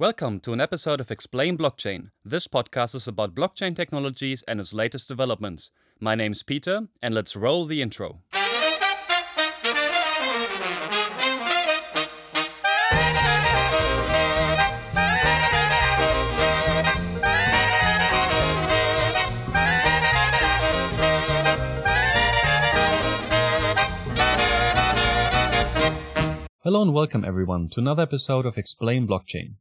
Welcome to an episode of Explain Blockchain. This podcast is about blockchain technologies and its latest developments. My name's Peter, and let's roll the intro. Hello and welcome everyone to another episode of Explain Blockchain.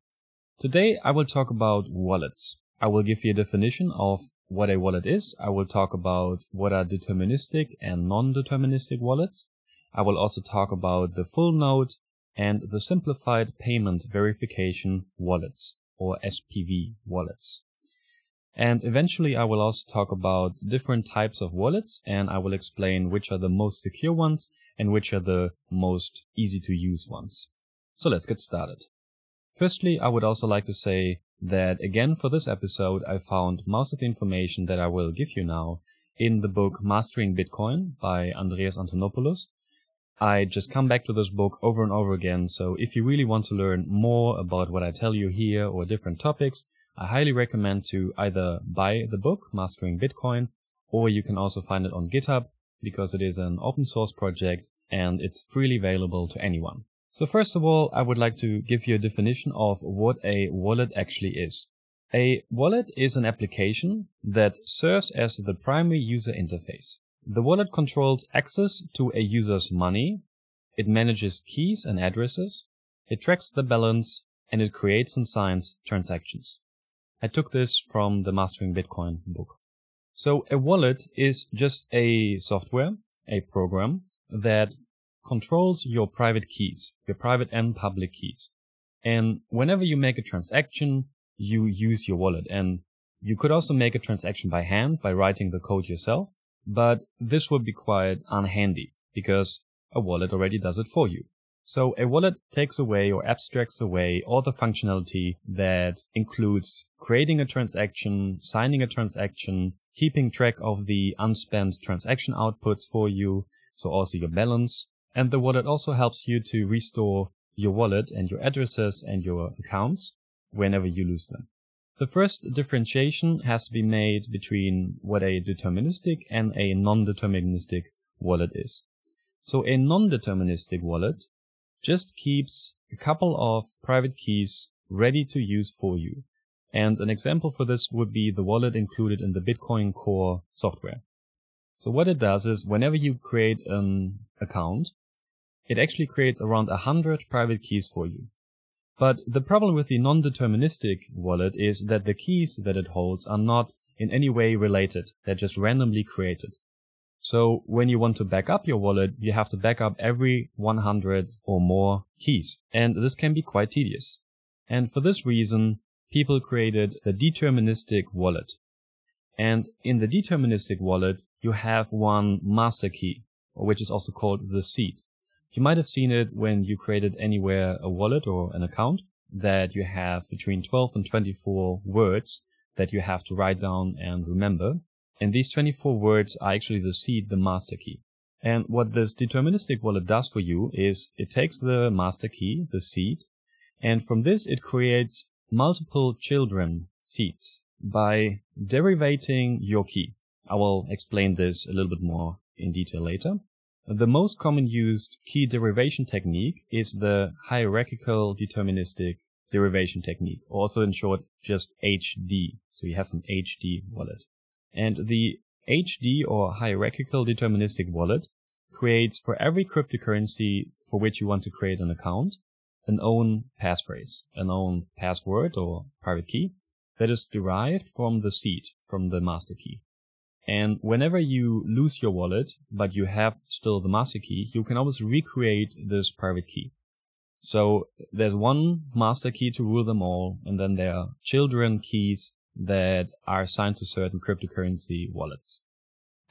Today I will talk about wallets. I will give you a definition of what a wallet is. I will talk about what are deterministic and non-deterministic wallets. I will also talk about the full node and the simplified payment verification wallets or SPV wallets. And eventually I will also talk about different types of wallets and I will explain which are the most secure ones and which are the most easy to use ones. So let's get started. Firstly, I would also like to say that again for this episode, I found most of the information that I will give you now in the book Mastering Bitcoin by Andreas Antonopoulos. I just come back to this book over and over again. So if you really want to learn more about what I tell you here or different topics, I highly recommend to either buy the book Mastering Bitcoin or you can also find it on GitHub because it is an open source project and it's freely available to anyone. So first of all, I would like to give you a definition of what a wallet actually is. A wallet is an application that serves as the primary user interface. The wallet controls access to a user's money, it manages keys and addresses, it tracks the balance, and it creates and signs transactions. I took this from the Mastering Bitcoin book. So a wallet is just a software, a program that controls your private keys, your private and public keys. And whenever you make a transaction, you use your wallet. And you could also make a transaction by hand by writing the code yourself, but this would be quite unhandy because a wallet already does it for you. So a wallet takes away or abstracts away all the functionality that includes creating a transaction, signing a transaction, keeping track of the unspent transaction outputs for you. So also your balance, and the wallet also helps you to restore your wallet and your addresses and your accounts whenever you lose them. The first differentiation has to be made between what a deterministic and a non-deterministic wallet is. So a non-deterministic wallet just keeps a couple of private keys ready to use for you. And an example for this would be the wallet included in the Bitcoin Core software. So what it does is whenever you create an account, it actually creates around 100 private keys for you. But the problem with the non-deterministic wallet is that the keys that it holds are not in any way related. They're just randomly created. So when you want to back up your wallet, you have to back up every 100 or more keys. And this can be quite tedious. And for this reason, people created the deterministic wallet. And in the deterministic wallet, you have one master key, which is also called the seed. You might have seen it when you created anywhere a wallet or an account that you have between 12 and 24 words that you have to write down and remember. And these 24 words are actually the seed, the master key. And what this deterministic wallet does for you is it takes the master key, the seed, and from this it creates multiple children seeds by derivating your key. I will explain this a little bit more in detail later. The most common used key derivation technique is the hierarchical deterministic derivation technique, also in short just HD. So you have an HD wallet. And the HD or hierarchical deterministic wallet creates for every cryptocurrency for which you want to create an account an own passphrase, an own password or private key that is derived from the seed, from the master key. And whenever you lose your wallet, but you have still the master key, you can always recreate this private key. So there's one master key to rule them all, and then there are children keys that are assigned to certain cryptocurrency wallets.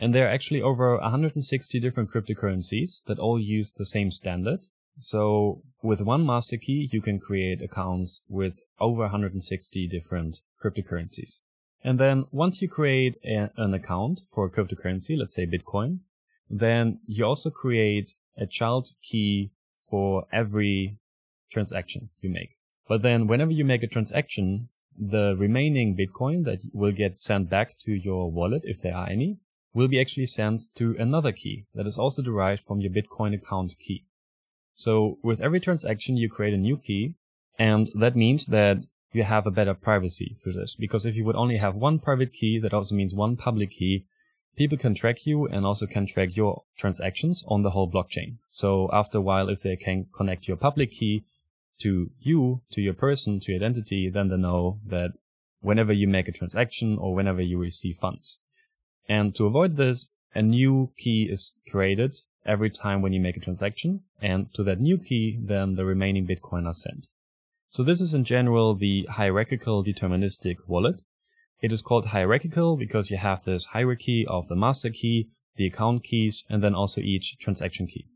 And there are actually over 160 different cryptocurrencies that all use the same standard. So with one master key, you can create accounts with over 160 different cryptocurrencies. And then once you create a, an account for a cryptocurrency, let's say Bitcoin, then you also create a child key for every transaction you make. But then whenever you make a transaction, the remaining Bitcoin that will get sent back to your wallet, if there are any, will be actually sent to another key that is also derived from your Bitcoin account key. So with every transaction, you create a new key, and that means that you have a better privacy through this. Because if you would only have one private key, that also means one public key, people can track you and also can track your transactions on the whole blockchain. So after a while, if they can connect your public key to you, to your person, to your identity, then they know that whenever you make a transaction or whenever you receive funds. And to avoid this, a new key is created every time when you make a transaction. And to that new key, then the remaining Bitcoin are sent. So this is in general the hierarchical deterministic wallet. It is called hierarchical because you have this hierarchy of the master key, the account keys, and then also each transaction key.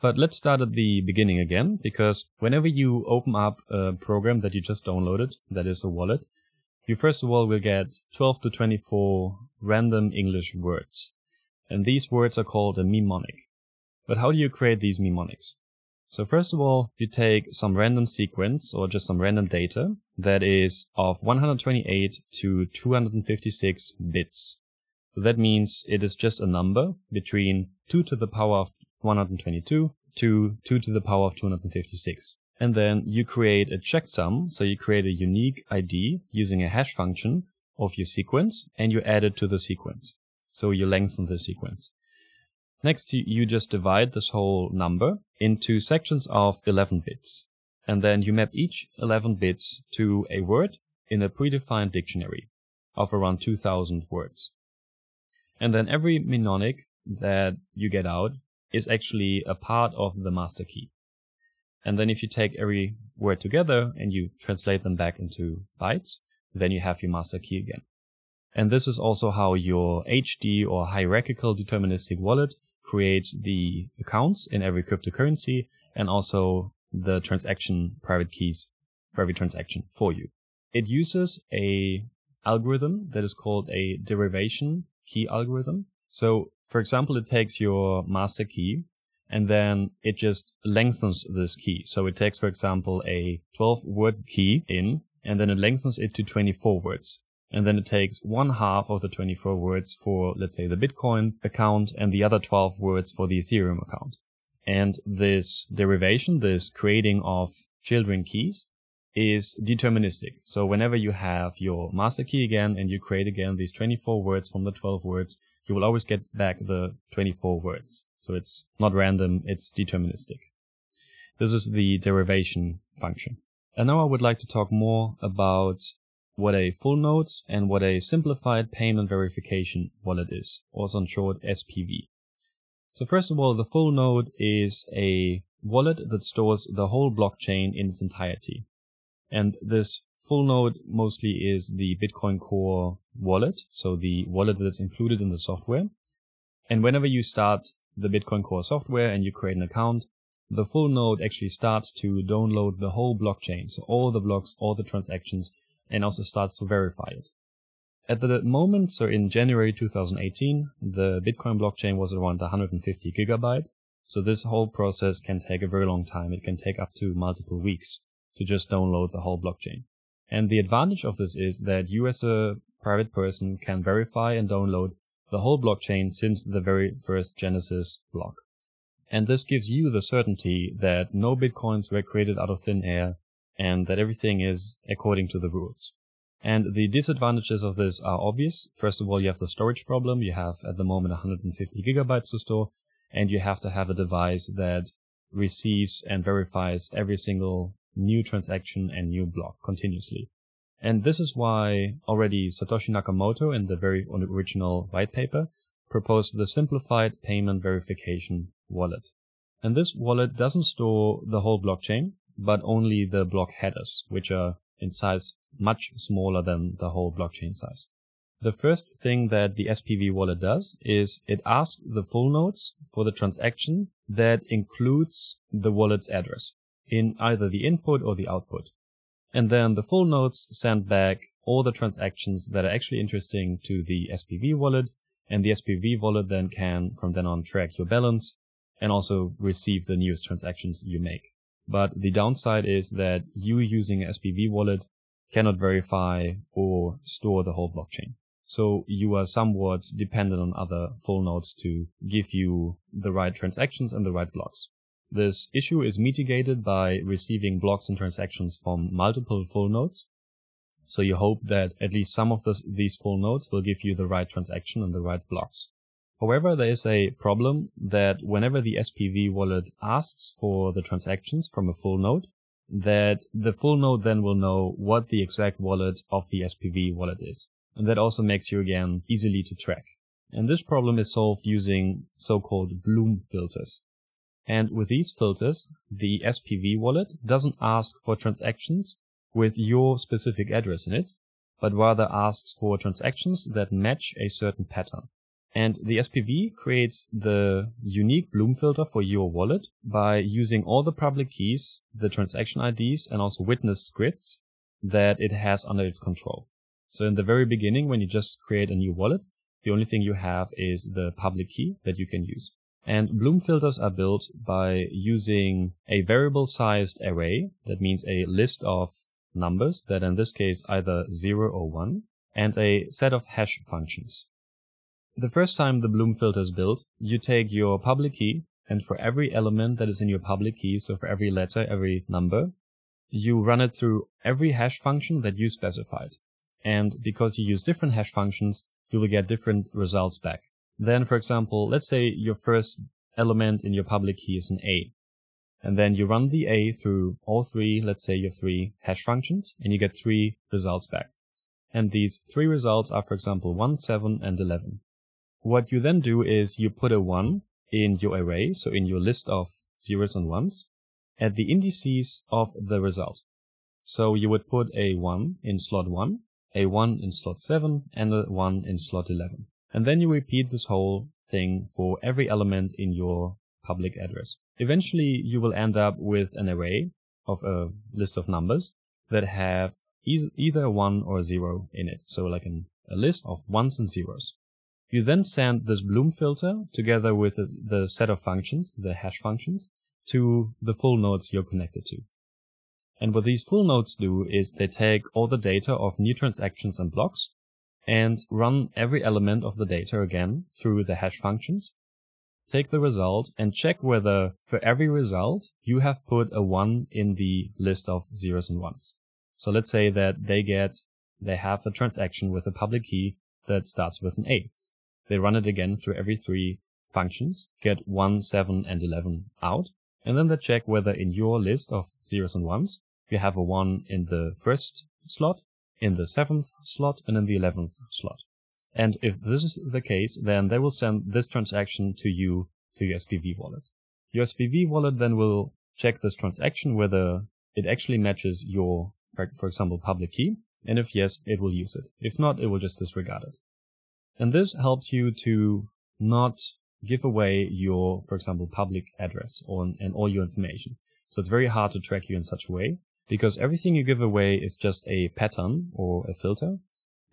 But let's start at the beginning again, because whenever you open up a program that you just downloaded, that is a wallet, you first of all will get 12 to 24 random English words. And these words are called a mnemonic. But how do you create these mnemonics? So first of all, you take some random sequence or just some random data that is of 128 to 256 bits. That means it is just a number between 2 to the power of 122 to 2 to the power of 256. And then you create a checksum. So you create a unique ID using a hash function of your sequence and you add it to the sequence. So you lengthen the sequence. Next, you just divide this whole number into sections of 11 bits. And then you map each 11 bits to a word in a predefined dictionary of around 2000 words. And then every mnemonic that you get out is actually a part of the master key. And then if you take every word together and you translate them back into bytes, then you have your master key again. And this is also how your HD or hierarchical deterministic wallet creates the accounts in every cryptocurrency and also the transaction private keys for every transaction for you. It uses a algorithm that is called a derivation key algorithm. So for example, it takes your master key and then it just lengthens this key. So it takes, for example, a 12 word key in and then it lengthens it to 24 words. And then it takes one half of the 24 words for, let's say, the Bitcoin account and the other 12 words for the Ethereum account. And this derivation, this creating of children keys is deterministic. So whenever you have your master key again and you create again these 24 words from the 12 words, you will always get back the 24 words. So it's not random, it's deterministic. This is the derivation function. And now I would like to talk more about what a full node and what a simplified payment verification wallet is, also in short SPV. So first of all, the full node is a wallet that stores the whole blockchain in its entirety. And this full node mostly is the Bitcoin Core wallet, so the wallet that's included in the software. And whenever you start the Bitcoin Core software and you create an account, the full node actually starts to download the whole blockchain. So all the blocks, all the transactions and also starts to verify it. At the moment, so in January 2018, the Bitcoin blockchain was around 150 gigabyte. So this whole process can take a very long time. It can take up to multiple weeks to just download the whole blockchain. And the advantage of this is that you as a private person can verify and download the whole blockchain since the very first Genesis block. And this gives you the certainty that no bitcoins were created out of thin air and that everything is according to the rules. And the disadvantages of this are obvious. First of all, you have the storage problem. You have at the moment 150 gigabytes to store, and you have to have a device that receives and verifies every single new transaction and new block continuously. And this is why already Satoshi Nakamoto in the very original white paper proposed the simplified payment verification wallet. And this wallet doesn't store the whole blockchain but only the block headers, which are in size much smaller than the whole blockchain size. The first thing that the SPV wallet does is it asks the full nodes for the transaction that includes the wallet's address in either the input or the output. And then the full nodes send back all the transactions that are actually interesting to the SPV wallet, and the SPV wallet then can from then on track your balance and also receive the newest transactions you make. But the downside is that you using SPV wallet cannot verify or store the whole blockchain. So you are somewhat dependent on other full nodes to give you the right transactions and the right blocks. This issue is mitigated by receiving blocks and transactions from multiple full nodes. So you hope that at least some of this, these full nodes will give you the right transaction and the right blocks. However, there is a problem that whenever the SPV wallet asks for the transactions from a full node, that the full node then will know what the exact wallet of the SPV wallet is. And that also makes you again easily to track. And this problem is solved using so-called Bloom filters. And with these filters, the SPV wallet doesn't ask for transactions with your specific address in it, but rather asks for transactions that match a certain pattern. And the SPV creates the unique Bloom filter for your wallet by using all the public keys, the transaction IDs, and also witness scripts that it has under its control. So in the very beginning, when you just create a new wallet, the only thing you have is the public key that you can use. And Bloom filters are built by using a variable sized array. That means a list of numbers that in this case either zero or one and a set of hash functions. The first time the Bloom filter is built, you take your public key, and for every element that is in your public key, so for every letter, every number, you run it through every hash function that you specified. And because you use different hash functions, you will get different results back. Then, for example, let's say your first element in your public key is an A. And then you run the A through all three, let's say your three hash functions, and you get three results back. And these three results are, for example, 1, 7, and 11. What you then do is you put a 1 in your array, so in your list of zeros and ones, at the indices of the result. So you would put a 1 in slot 1, a 1 in slot 7, and a 1 in slot 11. And then you repeat this whole thing for every element in your public address. Eventually, you will end up with an array of a list of numbers that have either 1 or 0 in it. So like an, a list of ones and zeros. You then send this Bloom filter together with the, the set of functions, the hash functions, to the full nodes you're connected to. And what these full nodes do is they take all the data of new transactions and blocks and run every element of the data again through the hash functions, take the result and check whether for every result you have put a one in the list of zeros and ones. So let's say that they get, they have a transaction with a public key that starts with an A. They run it again through every three functions, get 1, 7, and 11 out, and then they check whether in your list of zeros and ones, you have a 1 in the first slot, in the seventh slot, and in the 11th slot. And if this is the case, then they will send this transaction to you to your SPV wallet. Your SPV wallet then will check this transaction whether it actually matches your, for example, public key. And if yes, it will use it. If not, it will just disregard it. And this helps you to not give away your, for example, public address or, and all your information. So it's very hard to track you in such a way because everything you give away is just a pattern or a filter.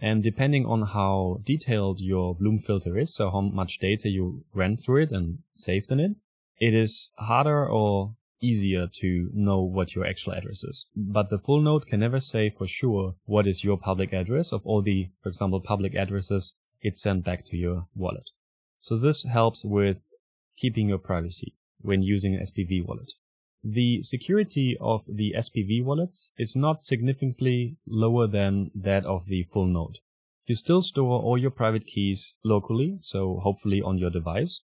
And depending on how detailed your Bloom filter is, so how much data you ran through it and saved in it, it is harder or easier to know what your actual address is. But the full node can never say for sure what is your public address of all the, for example, public addresses it's sent back to your wallet. So this helps with keeping your privacy when using an SPV wallet. The security of the SPV wallets is not significantly lower than that of the full node. You still store all your private keys locally, so hopefully on your device,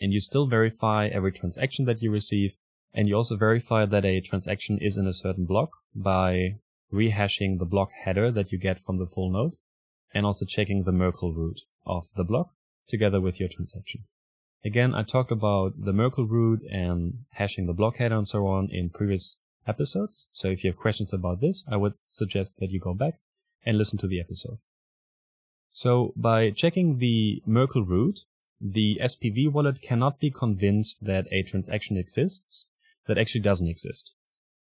and you still verify every transaction that you receive, and you also verify that a transaction is in a certain block by rehashing the block header that you get from the full node and also checking the Merkle root of the block together with your transaction. Again, I talked about the Merkle root and hashing the block header and so on in previous episodes. So if you have questions about this, I would suggest that you go back and listen to the episode. So by checking the Merkle root, the SPV wallet cannot be convinced that a transaction exists that actually doesn't exist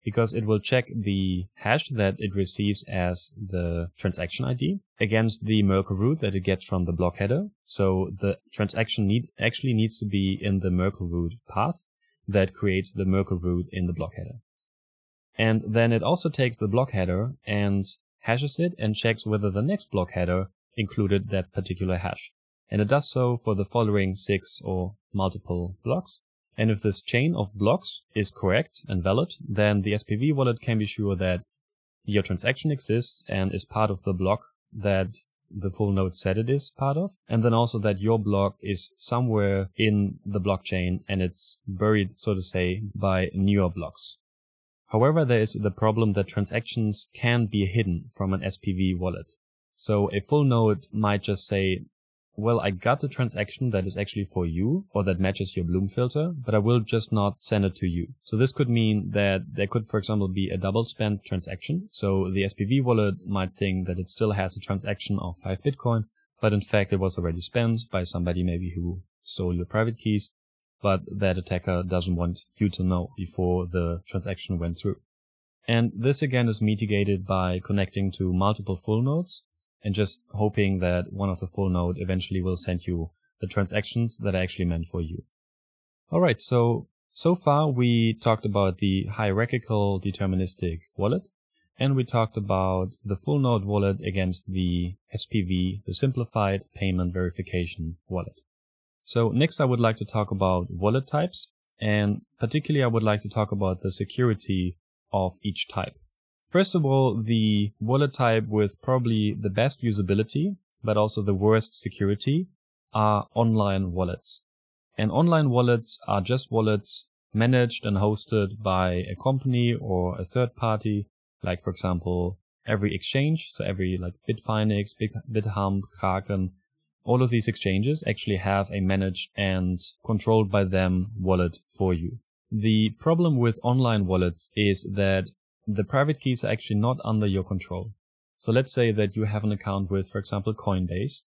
because it will check the hash that it receives as the transaction ID against the Merkle root that it gets from the block header. So the transaction need actually needs to be in the Merkle root path that creates the Merkle root in the block header. And then it also takes the block header and hashes it and checks whether the next block header included that particular hash. And it does so for the following six or multiple blocks. And if this chain of blocks is correct and valid, then the SPV wallet can be sure that your transaction exists and is part of the block that the full node said it is part of. And then also that your block is somewhere in the blockchain and it's buried, so to say, by newer blocks. However, there is the problem that transactions can be hidden from an SPV wallet. So a full node might just say, well, I got the transaction that is actually for you or that matches your Bloom filter, but I will just not send it to you. So this could mean that there could, for example, be a double spend transaction. So the SPV wallet might think that it still has a transaction of five Bitcoin, but in fact it was already spent by somebody maybe who stole your private keys, but that attacker doesn't want you to know before the transaction went through. And this again is mitigated by connecting to multiple full nodes and just hoping that one of the full node eventually will send you the transactions that are actually meant for you. Alright, so, so far we talked about the hierarchical deterministic wallet, and we talked about the full node wallet against the SPV, the simplified payment verification wallet. So next I would like to talk about wallet types, and particularly I would like to talk about the security of each type. First of all, the wallet type with probably the best usability, but also the worst security are online wallets. And online wallets are just wallets managed and hosted by a company or a third party, like for example, every exchange. So every like Bitfinex, Bithumb, Kraken, all of these exchanges actually have a managed and controlled by them wallet for you. The problem with online wallets is that the private keys are actually not under your control. So let's say that you have an account with, for example, Coinbase.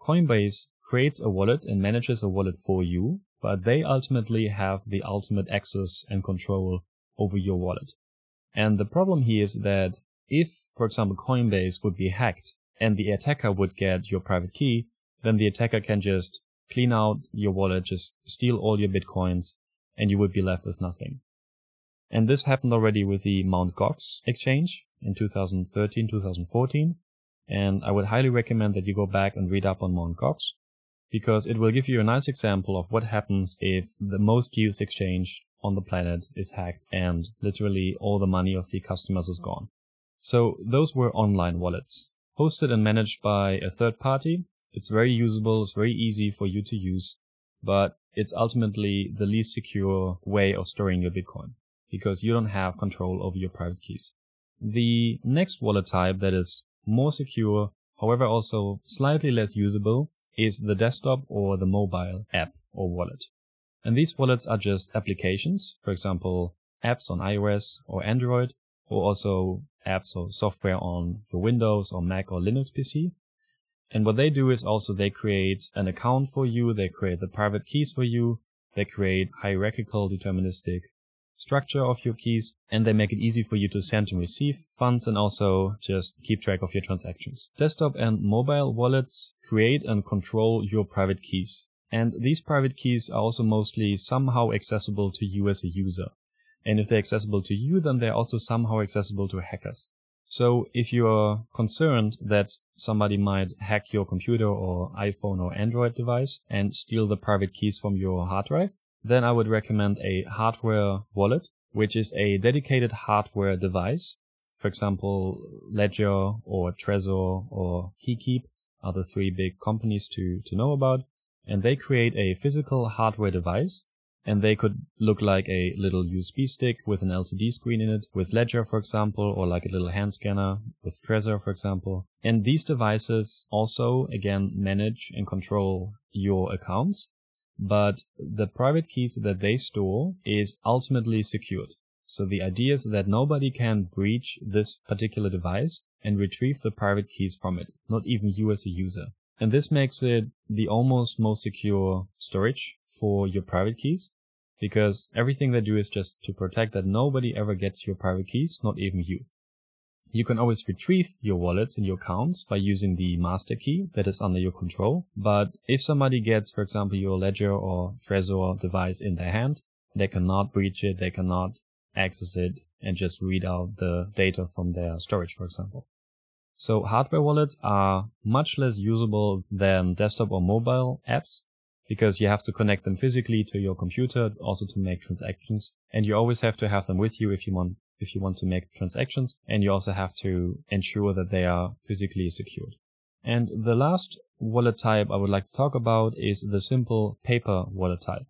Coinbase creates a wallet and manages a wallet for you, but they ultimately have the ultimate access and control over your wallet. And the problem here is that if, for example, Coinbase would be hacked and the attacker would get your private key, then the attacker can just clean out your wallet, just steal all your bitcoins, and you would be left with nothing. And this happened already with the Mt. Gox exchange in 2013, 2014. And I would highly recommend that you go back and read up on Mt. Gox because it will give you a nice example of what happens if the most used exchange on the planet is hacked and literally all the money of the customers is gone. So those were online wallets hosted and managed by a third party. It's very usable. It's very easy for you to use, but it's ultimately the least secure way of storing your Bitcoin because you don't have control over your private keys. The next wallet type that is more secure, however also slightly less usable, is the desktop or the mobile app or wallet. And these wallets are just applications, for example, apps on iOS or Android, or also apps or software on your Windows or Mac or Linux PC. And what they do is also they create an account for you, they create the private keys for you, they create hierarchical deterministic structure of your keys and they make it easy for you to send and receive funds and also just keep track of your transactions. Desktop and mobile wallets create and control your private keys. And these private keys are also mostly somehow accessible to you as a user. And if they're accessible to you, then they're also somehow accessible to hackers. So if you're concerned that somebody might hack your computer or iPhone or Android device and steal the private keys from your hard drive, then I would recommend a hardware wallet, which is a dedicated hardware device. For example, Ledger or Trezor or KeyKeep are the three big companies to, to know about. And they create a physical hardware device and they could look like a little USB stick with an LCD screen in it with Ledger, for example, or like a little hand scanner with Trezor, for example. And these devices also, again, manage and control your accounts but the private keys that they store is ultimately secured. So the idea is that nobody can breach this particular device and retrieve the private keys from it, not even you as a user. And this makes it the almost most secure storage for your private keys because everything they do is just to protect that nobody ever gets your private keys, not even you. You can always retrieve your wallets and your accounts by using the master key that is under your control. But if somebody gets, for example, your Ledger or Trezor device in their hand, they cannot breach it. They cannot access it and just read out the data from their storage, for example. So hardware wallets are much less usable than desktop or mobile apps because you have to connect them physically to your computer also to make transactions. And you always have to have them with you if you want, if you want to make transactions. And you also have to ensure that they are physically secured. And the last wallet type I would like to talk about is the simple paper wallet type.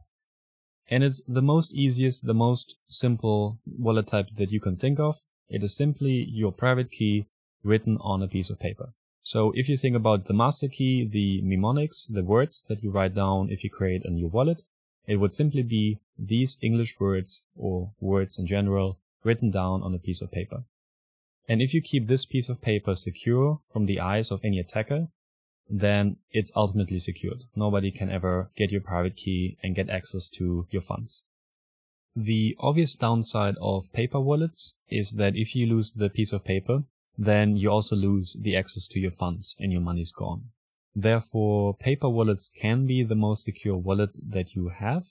And it's the most easiest, the most simple wallet type that you can think of. It is simply your private key written on a piece of paper. So if you think about the master key, the mnemonics, the words that you write down if you create a new wallet, it would simply be these English words or words in general written down on a piece of paper. And if you keep this piece of paper secure from the eyes of any attacker, then it's ultimately secured. Nobody can ever get your private key and get access to your funds. The obvious downside of paper wallets is that if you lose the piece of paper, then you also lose the access to your funds and your money's gone. Therefore, paper wallets can be the most secure wallet that you have,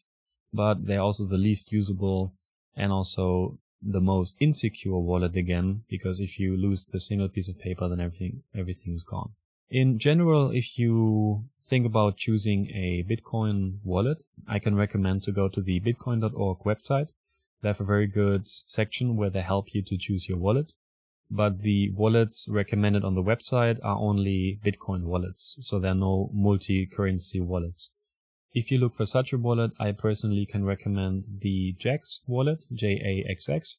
but they're also the least usable and also the most insecure wallet again, because if you lose the single piece of paper, then everything, everything is gone. In general, if you think about choosing a Bitcoin wallet, I can recommend to go to the bitcoin.org website. They have a very good section where they help you to choose your wallet but the wallets recommended on the website are only Bitcoin wallets, so there are no multi-currency wallets. If you look for such a wallet, I personally can recommend the Jaxx wallet, J-A-X-X.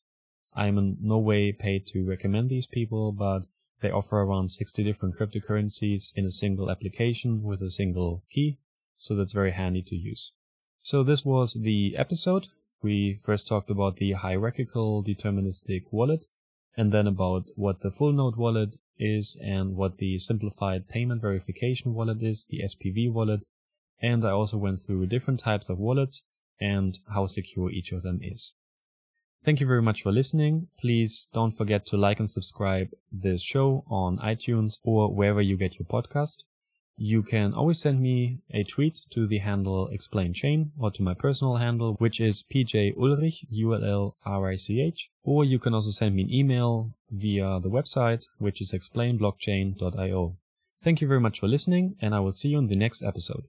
I am in no way paid to recommend these people, but they offer around 60 different cryptocurrencies in a single application with a single key, so that's very handy to use. So this was the episode. We first talked about the hierarchical deterministic wallet, and then about what the full node wallet is and what the simplified payment verification wallet is, the SPV wallet. And I also went through different types of wallets and how secure each of them is. Thank you very much for listening. Please don't forget to like and subscribe this show on iTunes or wherever you get your podcast. You can always send me a tweet to the handle explain chain or to my personal handle, which is PJ Ullrich, U-L-L-R-I-C-H, or you can also send me an email via the website, which is explainblockchain.io. Thank you very much for listening, and I will see you in the next episode.